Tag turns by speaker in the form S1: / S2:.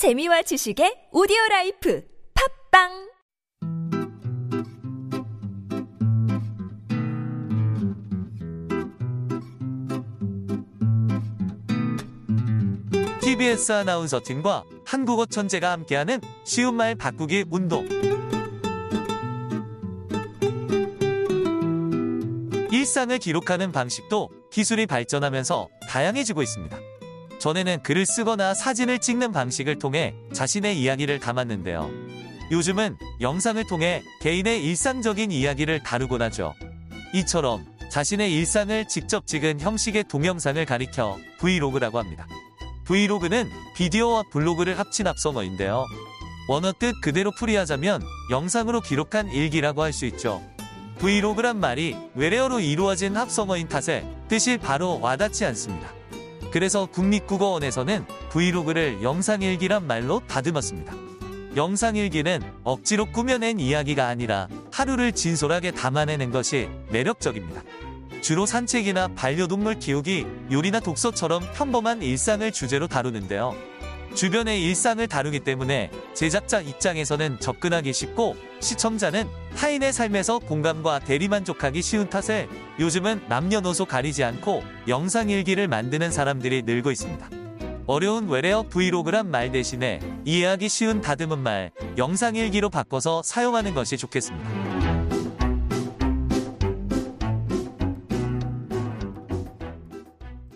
S1: 재미와 지식의 오디오 라이프 팟빵
S2: TBS 아나운서 팀과 한국어 천재가 함께하는 쉬운 말 바꾸기 운동. 일상을 기록하는 방식도 기술이 발전하면서 다양해지고 있습니다. 전에는 글을 쓰거나 사진을 찍는 방식을 통해 자신의 이야기를 담았는데요. 요즘은 영상을 통해 개인의 일상적인 이야기를 다루곤 하죠. 이처럼 자신의 일상을 직접 찍은 형식의 동영상을 가리켜 브이로그라고 합니다. 브이로그는 비디오와 블로그를 합친 합성어인데요. 원어 뜻 그대로 풀이하자면 영상으로 기록한 일기라고 할 수 있죠. 브이로그란 말이 외래어로 이루어진 합성어인 탓에 뜻이 바로 와닿지 않습니다. 그래서 국립국어원에서는 브이로그를 영상일기란 말로 다듬었습니다. 영상일기는 억지로 꾸며낸 이야기가 아니라 하루를 진솔하게 담아내는 것이 매력적입니다. 주로 산책이나 반려동물 키우기, 요리나 독서처럼 평범한 일상을 주제로 다루는데요. 주변의 일상을 다루기 때문에 제작자 입장에서는 접근하기 쉽고 시청자는 타인의 삶에서 공감과 대리만족하기 쉬운 탓에 요즘은 남녀노소 가리지 않고 영상일기를 만드는 사람들이 늘고 있습니다. 어려운 외래어 브이로그란 말 대신에 이해하기 쉬운 다듬은 말 영상일기로 바꿔서 사용하는 것이 좋겠습니다.